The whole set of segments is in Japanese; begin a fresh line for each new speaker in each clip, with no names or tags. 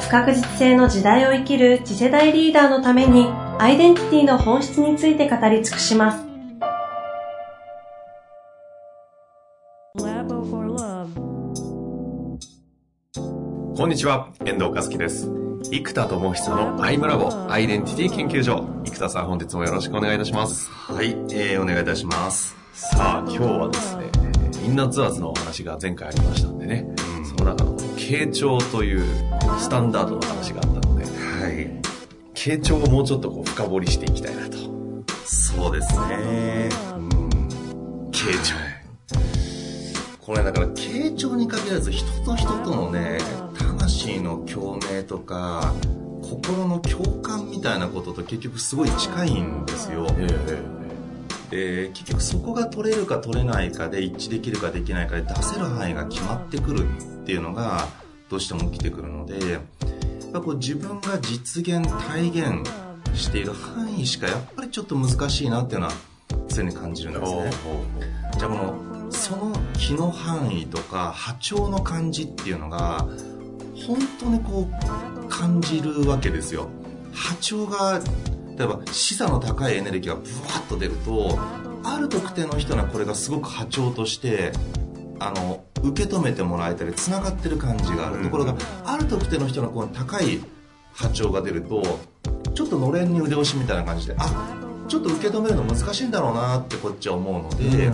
不確実性の時代を生きる次世代リーダーのためにアイデンティティの本質について語り尽くします。
こんにちは、遠藤和樹です。生田智久のアイムラボアイデンティティ研究所。生田さん、本日もよろしくお願いいたします。
はい、えー、お願いいたします。
さあ、今日はですね、インナーツアーズのお話が前回ありましたんでね、うん、その中の傾聴というスタンダードの話があったので、はい。傾聴をもうちょっとこう深掘りしていきたいなと。
そうですね。うん。傾聴。これだから、傾聴に限らず人と人とのね、魂の共鳴とか、心の共感みたいなことと結局すごい近いんですよ。えーで結局そこが取れるか取れないかで一致できるかできないかで出せる範囲が決まってくるっていうのがどうしても起きてくるのでこう自分が実現体現している範囲しかやっぱりちょっと難しいなっていうのは常に感じるんですね。じゃあこのその気の範囲とか波長の感じっていうのが本当にこう感じるわけですよ。波長が例えば視座の高いエネルギーがブワッと出るとある特定の人にはこれがすごく波長としてあの受け止めてもらえたりつながってる感じがある、ところがある特定の人のこの高い波長が出るとちょっとのれんに腕押しみたいな感じであちょっと受け止めるの難しいんだろうなってこっちは思うので、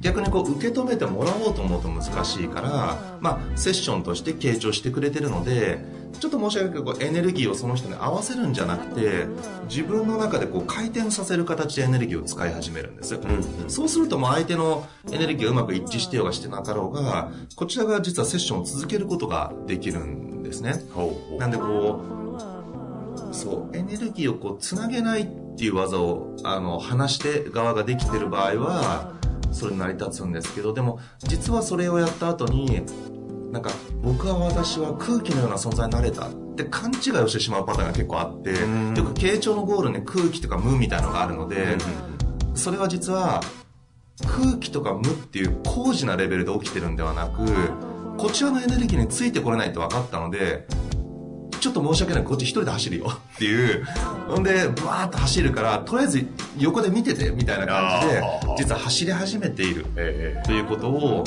逆にこう受け止めてもらおうと思うと難しいから、まあ、セッションとして傾聴してくれてるのでちょっと申し訳ないけどエネルギーをその人に合わせるんじゃなくて自分の中でこう回転させる形でエネルギーを使い始めるんです、うんうん、そうするともう相手のエネルギーがうまく一致してようがしてなかろうがこちらが実はセッションを続けることができるんですね。なん。でこう。そう。エネルギーをこうつなげないっていう技をあの話して側ができてる場合はそれ成り立つんですけどでも実はそれをやった後になんか僕は私は空気のような存在になれたって勘違いをしてしまうパターンが結構あってよく傾聴のゴールに空気とか無みたいなのがあるのでそれは実は空気とか無っていう高次なレベルで起きてるんではなくこちらのエネルギーについてこれないと分かったのでちょっと申し訳ないこっち一人で走るよっていう。ほんでバーッと走るからとりあえず横で見ててみたいな感じで実は走り始めているということを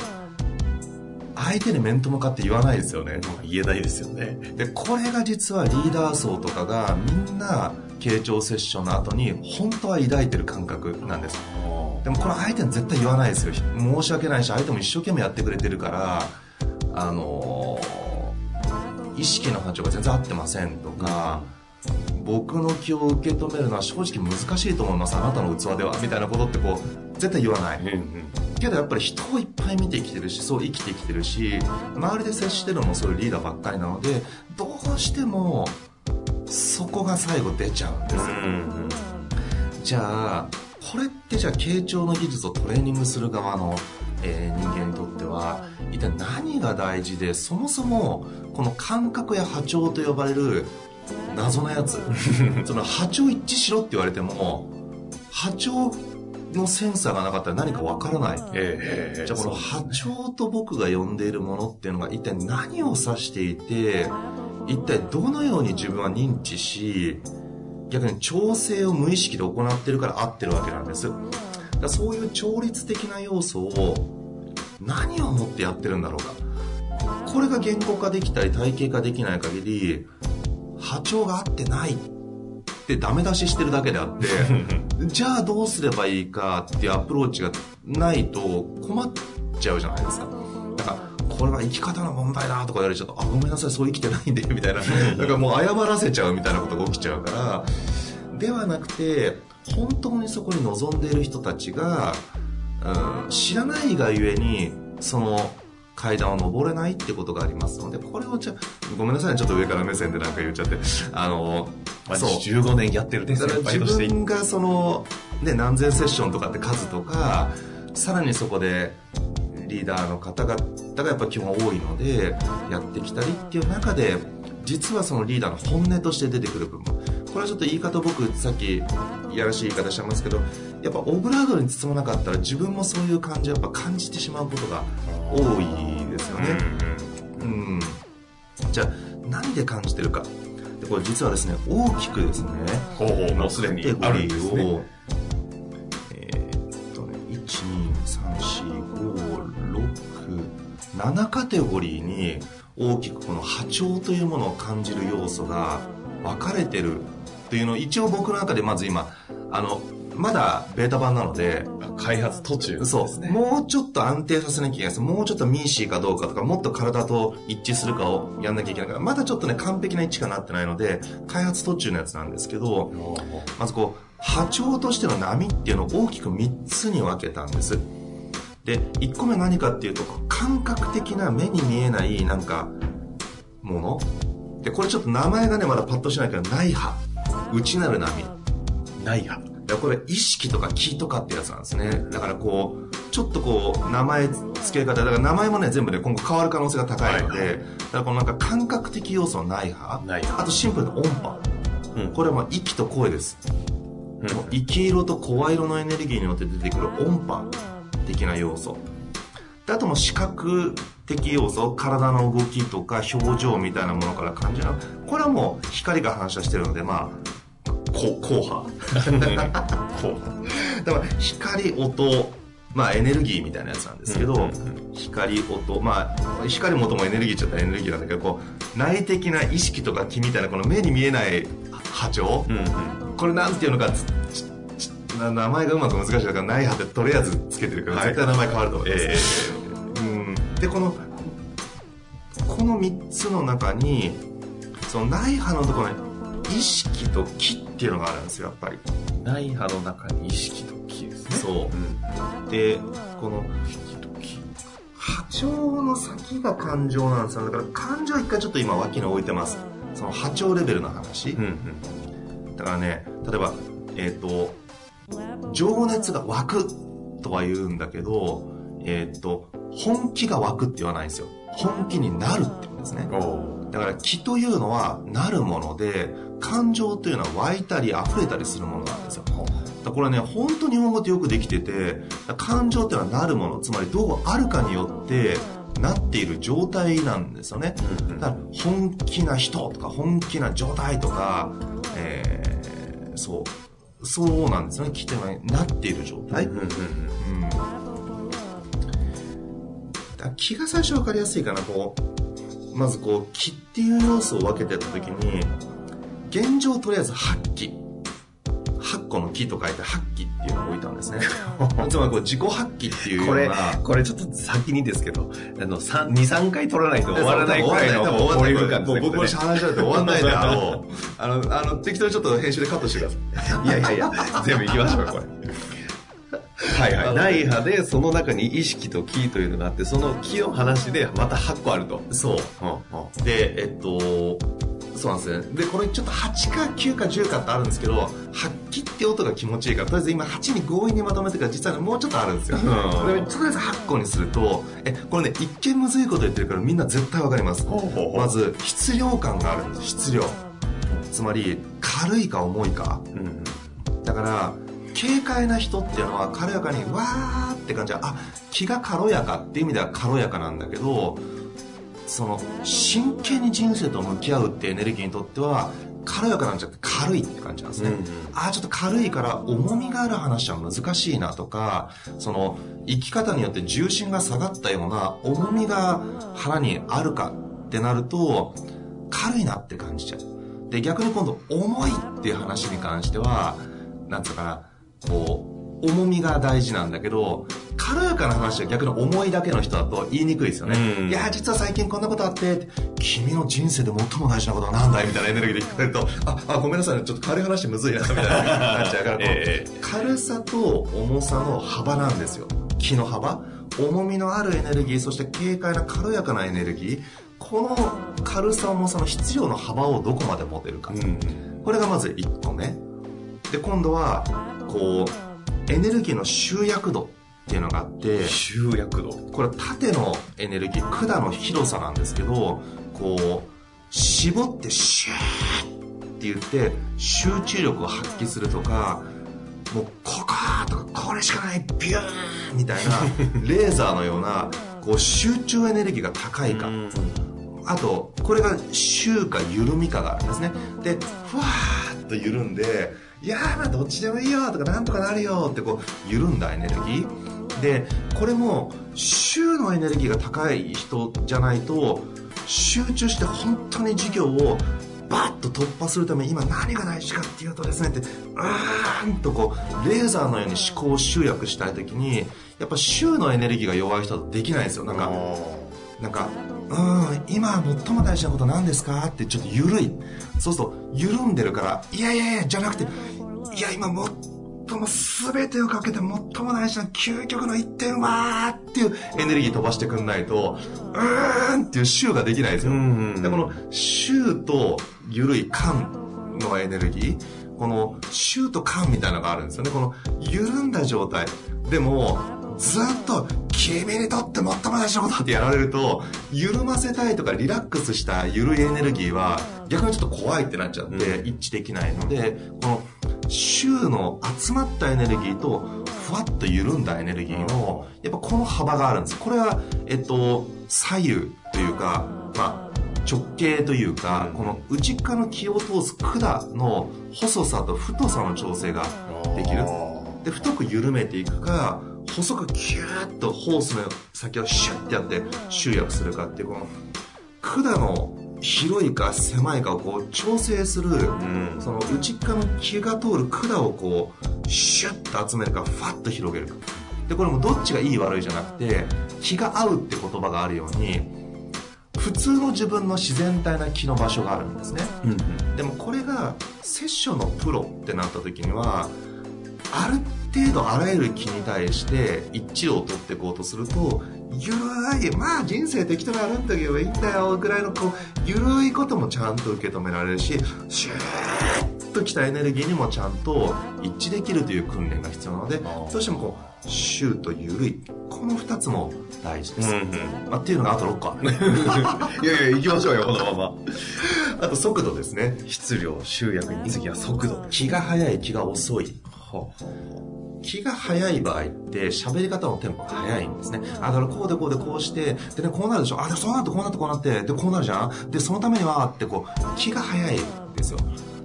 相手に面と向かって言わないですよね。
言えないですよね。
でこれが実はリーダー層とかがみんな傾聴セッションの後に本当は抱いてる感覚なんです。でもこれ相手に絶対言わないですよ。申し訳ないし相手も一生懸命やってくれてるからあのー意識の波長が全然合ってませんとか、僕の気を受け止めるのは正直難しいと思います。あなたの器では。みたいなことってこう絶対言わない、うんうん、けどやっぱり人をいっぱい見てきてるしそう生きてきてるし周りで接してるのもそういうリーダーばっかりなのでどうしてもそこが最後出ちゃうんですよ、うんうん、じゃあこれってじゃあ傾聴の技術をトレーニングする側のえー、人間にとっては一体何が大事でそもそもこの感覚や波長と呼ばれる謎なやつ。その波長一致しろって言われても波長のセンサーがなかったら何かわからない、えー、じゃあこの波長と僕が呼んでいるものっていうのが一体何を指していて一体どのように自分は認知し逆に調整を無意識で行ってるから合ってるわけなんです。だそういう調律的な要素を何をもってやってるんだろうか。これが言語化できたり体系化できない限り波長が合ってない。ってダメ出ししてるだけであって じゃあどうすればいいかっていうアプローチがないと困っちゃうじゃないですか。だからこれは生き方の問題だとか言われちゃうとあごめんなさいそう生きてないんでみたいな。だからもう謝らせちゃうみたいなことが起きちゃうから。ではなくて本当にそこに望んでいる人たちが、うん、知らないがゆえにその階段を登れないってことがありますので、これをじゃごめんなさいね、ちょっと上から目線でなんか言っちゃって。あの、
まあ、そう。15年やってる
ですから自分がその、ね、何千セッションとかって数とか、さらにそこで、リーダーの方々がやっぱ基本多いので、やってきたりっていう中で、実はそのリーダーの本音として出てくる部分。これはちょっと言い方僕さっきいやらしい言い方してますけどやっぱオブラードに包まなかったら自分もそういう感じをやっぱ感じてしまうことが多いですよね。うん、うん、じゃあ何で感じてるか？でこれ実はですね大きくですね
ほうほうもうすでにあるんですね。
えー、っとね1234567カテゴリーに大きくこの波長というものを感じる要素が分かれてるというのを一応僕の中でまず今あのまだベータ版なので
開発途中。で
すね。そうもうちょっと安定させなきゃいけないです。もうちょっとミーシーかどうかとかもっと体と一致するかをやんなきゃいけないからまだちょっとね完璧な位置かなってないので開発途中のやつなんですけどまずこう波長としての波っていうのを大きく3つに分けたんです。で1個目何かっていうと感覚的な目に見えないなんかもの。でこれちょっと名前がねまだパッとしないけど内波内なる波。
内波
これ意識とか気とかってやつなんですね。だからこうちょっとこう名前付け方だから名前もね全部ね今後変わる可能性が高いので、はい、だからこのなんか感覚的要素の内波あとシンプルな音波、うん、これはまあ息と声です、うん、生き色と声色のエネルギーによって出てくる音波的な要素。であとも視覚的要素。体の動きとか表情みたいなものから感じるこれはもう光が反射してるのでまあこ硬派。だから光音まあエネルギーみたいなやつなんですけど、うんうんうん、光音まあ光も音もエネルギーっちゃったらエネルギーなんだけどこう内的な意識とか気みたいなこの目に見えない波長、うんうん、これなんていうのか名前がうまく難しいからないはってとりあえずつけてるから、絶対名前変わると思います、えー、うん。でこのこの3つの中にその内波のところに意識と気っていうのがあるんですよやっぱり。
内波の中に意識と気ですね。
そう、うん、でこの意識と気波長の先が感情なんですよ。だから感情は一回ちょっと今脇に置いてます。その波長レベルの話、うんうん、だからね例えばえっ、ー、と情熱が湧くとは言うんだけど、えー、っと、本気が湧くって言わないんですよ。本気になるってことですね。だから気というのはなるもので、感情というのは湧いたり溢れたりするものなんですよ。だこれね、本当に日本語ってよくできてて、感情っていうのはなるもの、つまりどうあるかによってなっている状態なんですよね。だから本気な人とか本気な状態とか、えー、そう。そうなんですよね起点はなっている状態、うんうんうんうん、気が最初分かりやすいかなこうまずこう気っていう要素を分けてた時に現状とりあえず発揮8個の木と書いて発揮っていうのを置いたんですね。つまりこう自己発揮っていうような。
これ、これちょっと先にですけど、あの、2、3回取らないと終わらないくらいのボリューム感です
ね。僕も話しゃって終わんないであろ う。あの、あの、適当にちょっと編集でカットしてください。いや
いやいや、全部行きましょう、これ。はいはい。内波で、その中に意識と気というのがあって、その気の話でまた8個あると。
そう。うんうん、で、えっと、そうなんですね。で、これちょっと8か9か10かってあるんですけど、発揮って音が気持ちいいから、とりあえず今8に強引にまとめてから実はもうちょっとあるんですよ。うん、とりあえず8個にすると、え、これね、一見むずいこと言ってるからみんな絶対わかります。まず、質量感があるんです、質量。つまり、軽いか重いか。うん、だから、軽快な人っていうのは軽やかにわーって感じはあ気が軽やかっていう意味では軽やかなんだけどその真剣に人生と向き合うってエネルギーにとっては軽やかなんじゃなくて軽いって感じなんですね。うんうん、ああ、ちょっと軽いから重みがある話は難しいなとか、その生き方によって重心が下がったような重みが腹にあるかってなると、軽いなって感じちゃう。で、逆に今度重いっていう話に関しては、なんつうかな、こう、重みが大事なんだけど、軽やかな話は逆に重いだけの人だと言いにくいですよね。うん、いや、実は最近こんなことあって、君の人生で最も大事なことは何だいみたいなエネルギーで聞かれると、あ、あ、ごめんなさいね、ちょっと軽い話むずいな、みたいな なっちゃうから、えー、軽さと重さの幅なんですよ。気の幅。重みのあるエネルギーそして軽快な軽やかなエネルギーこの軽さ重さの質量の幅をどこまで持てるか、うん、これがまず1個目で今度はこうエネルギーの集約度っていうのがあって
集約度。
これは縦のエネルギー管の広さなんですけどこう絞ってシューって言って集中力を発揮するとかもうこことかこれしかないビューンみたいな レーザーのようなこう集中エネルギーが高いか。あとこれが週か緩みかがあるんですね。でふわーっと緩んでいやーまあどっちでもいいよとかなんとかなるよってこう緩んだエネルギー。でこれも週のエネルギーが高い人じゃないと集中して本当に授業をバッと突破するために今何が大事かっていうとですねってうーんとこうレーザーのように思考を集約したい時にやっぱ週のエネルギーが弱い人はできないんですよ。なんかなんかうん今最も大事なこと何ですか？ってちょっと緩い。そうすると緩んでるからいやいやいやじゃなくていや今最も全てをかけて最も大事な究極の一点はっていうエネルギー飛ばしてくんないとうーんっていう週ができないですよ。でこの週と緩い感のエネルギーこのシュート感みたいなのがあるんですよね。この緩んだ状態。でもずっと君にとって最も大事なことってやられると緩ませたいとかリラックスした緩いエネルギーは逆にちょっと怖いってなっちゃって一致できないのでこの週の集まったエネルギーとふわっと緩んだエネルギーのやっぱこの幅があるんですこれはえっと左右というかまあ直径というか、この内側の気を通す管の細さと太さの調整ができる。で、太く緩めていくか、細くキューッとホースの先をシュッてやって集約するかっていう、この管の広いか狭いかをこう調整する、うん、その内側の気が通る管をこうシュッと集めるかファッと広げるか。でこれもどっちがいい悪いじゃなくて気が合うって言葉があるように普通の自分の自然体な気の場所があるんですね、うんうん、でもこれがセッションのプロってなった時にはある程度あらゆる気に対して一致を取っていこうとするとゆるいまあ人生適当に歩んでけばいいんだよぐらいのこうゆるいこともちゃんと受け止められるしシューッときたエネルギーにもちゃんと一致できるという訓練が必要なのでどうしてもこうシューとゆるいこの2つも大事です、うんうんまあ、っていうのがあと6個。
いやいや行きましょうよこのまま。
あと速度ですね。
質量集約に次は速度。
気が速い気が遅い気が早い場合って喋り方のテンポが早いんですね。あ、だからこうでこうでこうして、でね、こうなるでしょ。あ、でそうなってこうなってこうなって、で、こうなるじゃん。で、そのためには、ってこう、気が早いんですよ。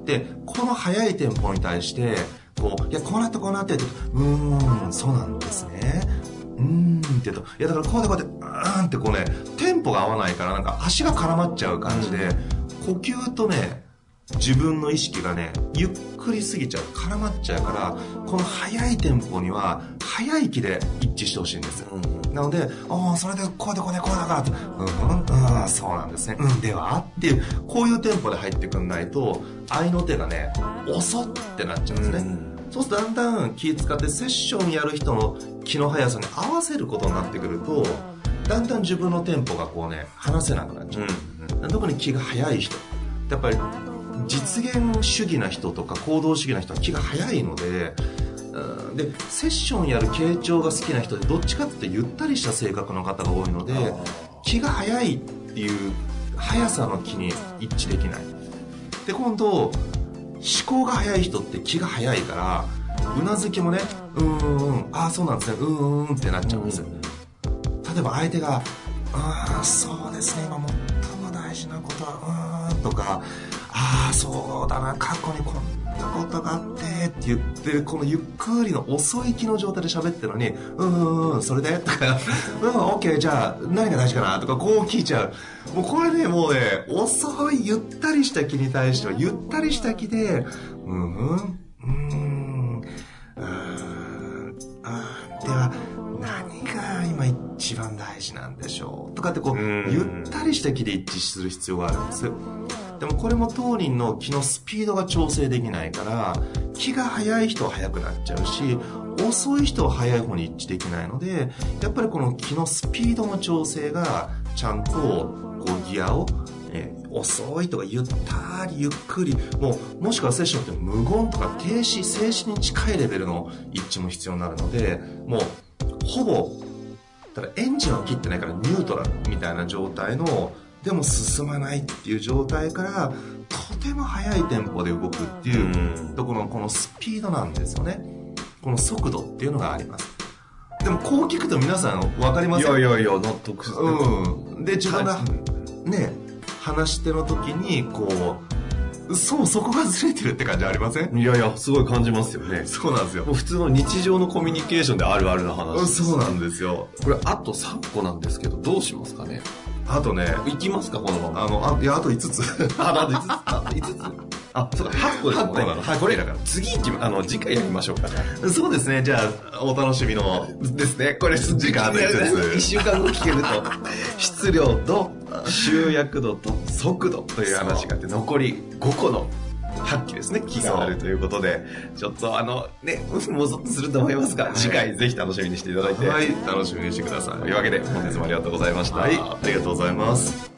で、この早いテンポに対して、こう、いや、こうなってこうなって、うーん、そうなんですね。うーんって言うと、いや、だからこうでこうやって、うーんってこうね、テンポが合わないから、なんか足が絡まっちゃう感じで、呼吸とね、自分の意識がね、ゆっくりすぎちゃう、絡まっちゃうから、この速いテンポには、速い気で一致してほしいんですよ。うん、なので、ああ、それでこうでこうでこうだからって、うん、うん、そうなんですね。うん、ではっていう、こういうテンポで入ってくんないと、愛の手がね、遅ってなっちゃうんですね。うんそうするとだんだん気使ってセッションやる人の気の速さに合わせることになってくるとだんだん自分のテンポがこうね離せなくなっちゃう、うん、特に気が速い人やっぱり実現主義な人とか行動主義な人は気が早いのででセッションやる傾聴が好きな人でどっちかってゆったりした性格の方が多いので気が早いっていう速さの気に一致できない。で今度思考が早い人って気が早いからうなずきもねうーんああそうなんですねうーんってなっちゃうんです例えば相手が「ああそうですね今最も大事なことはうーん」とかああそうだな。過去にこんなことがあってって言ってこのゆっくりの遅い気の状態で喋ってるのにうんうんそれで？とかうんオッケーじゃあ何が大事かな？とかこう聞いちゃう。もうこれねもうね遅いゆったりした気に対してはゆったりした気でうんうんうんあでは何が今一番大事なんでしょう？とかってこうゆったりした気で一致する必要があるんですでもこれも当人の気のスピードが調整できないから気が速い人は速くなっちゃうし遅い人は速い方に一致できないので、やっぱりこの気のスピードの調整が、ちゃんと、こうギアを、えー、遅いとかゆったりゆっくり、もう、もしくはセッションって無言とか停止、静止に近いレベルの一致も必要になるので、もう、ほぼ、ただエンジンを切ってないからニュートラルみたいな状態の、でも進まないっていう状態から、とても速いテンポで動くっていうところのこのスピードなんですよね。この速度っていうのがあります。でもこう聞くと皆さん分かります
いやいやいや、納得する。
うん。で、自分がね、話しての時に、こう、そう、そこがずれてるって感じありません？
いやいや、すごい感じますよね。
そうなんですよ。
もう普通の日常のコミュニケーションであるあるな話。
そうなんですよ。
これ、あと3個なんですけど、どうしますかね？
あとね、
いきますか、このまま。
あの、あ、いや、あと5 つ。
あ、あと5つ？あ、5つ？あ、そうか、8個ですもんね。
8個なの
はい、これ、次行きま、あの、次回やりましょうか。
そうですね、じゃあ、お楽しみの。
ですね。これ、
時間のやつです
1週間後聞けると、質量と集約度と速度という話があって、残り5個の発揮ですね、気があるということで、ちょっとあの、ね、もぞっとすると思いますが、次回ぜひ楽しみにしていただいて。
はい、楽しみにしてください。
というわけで、本日もありがとうございました。
はい、ありがとうございます。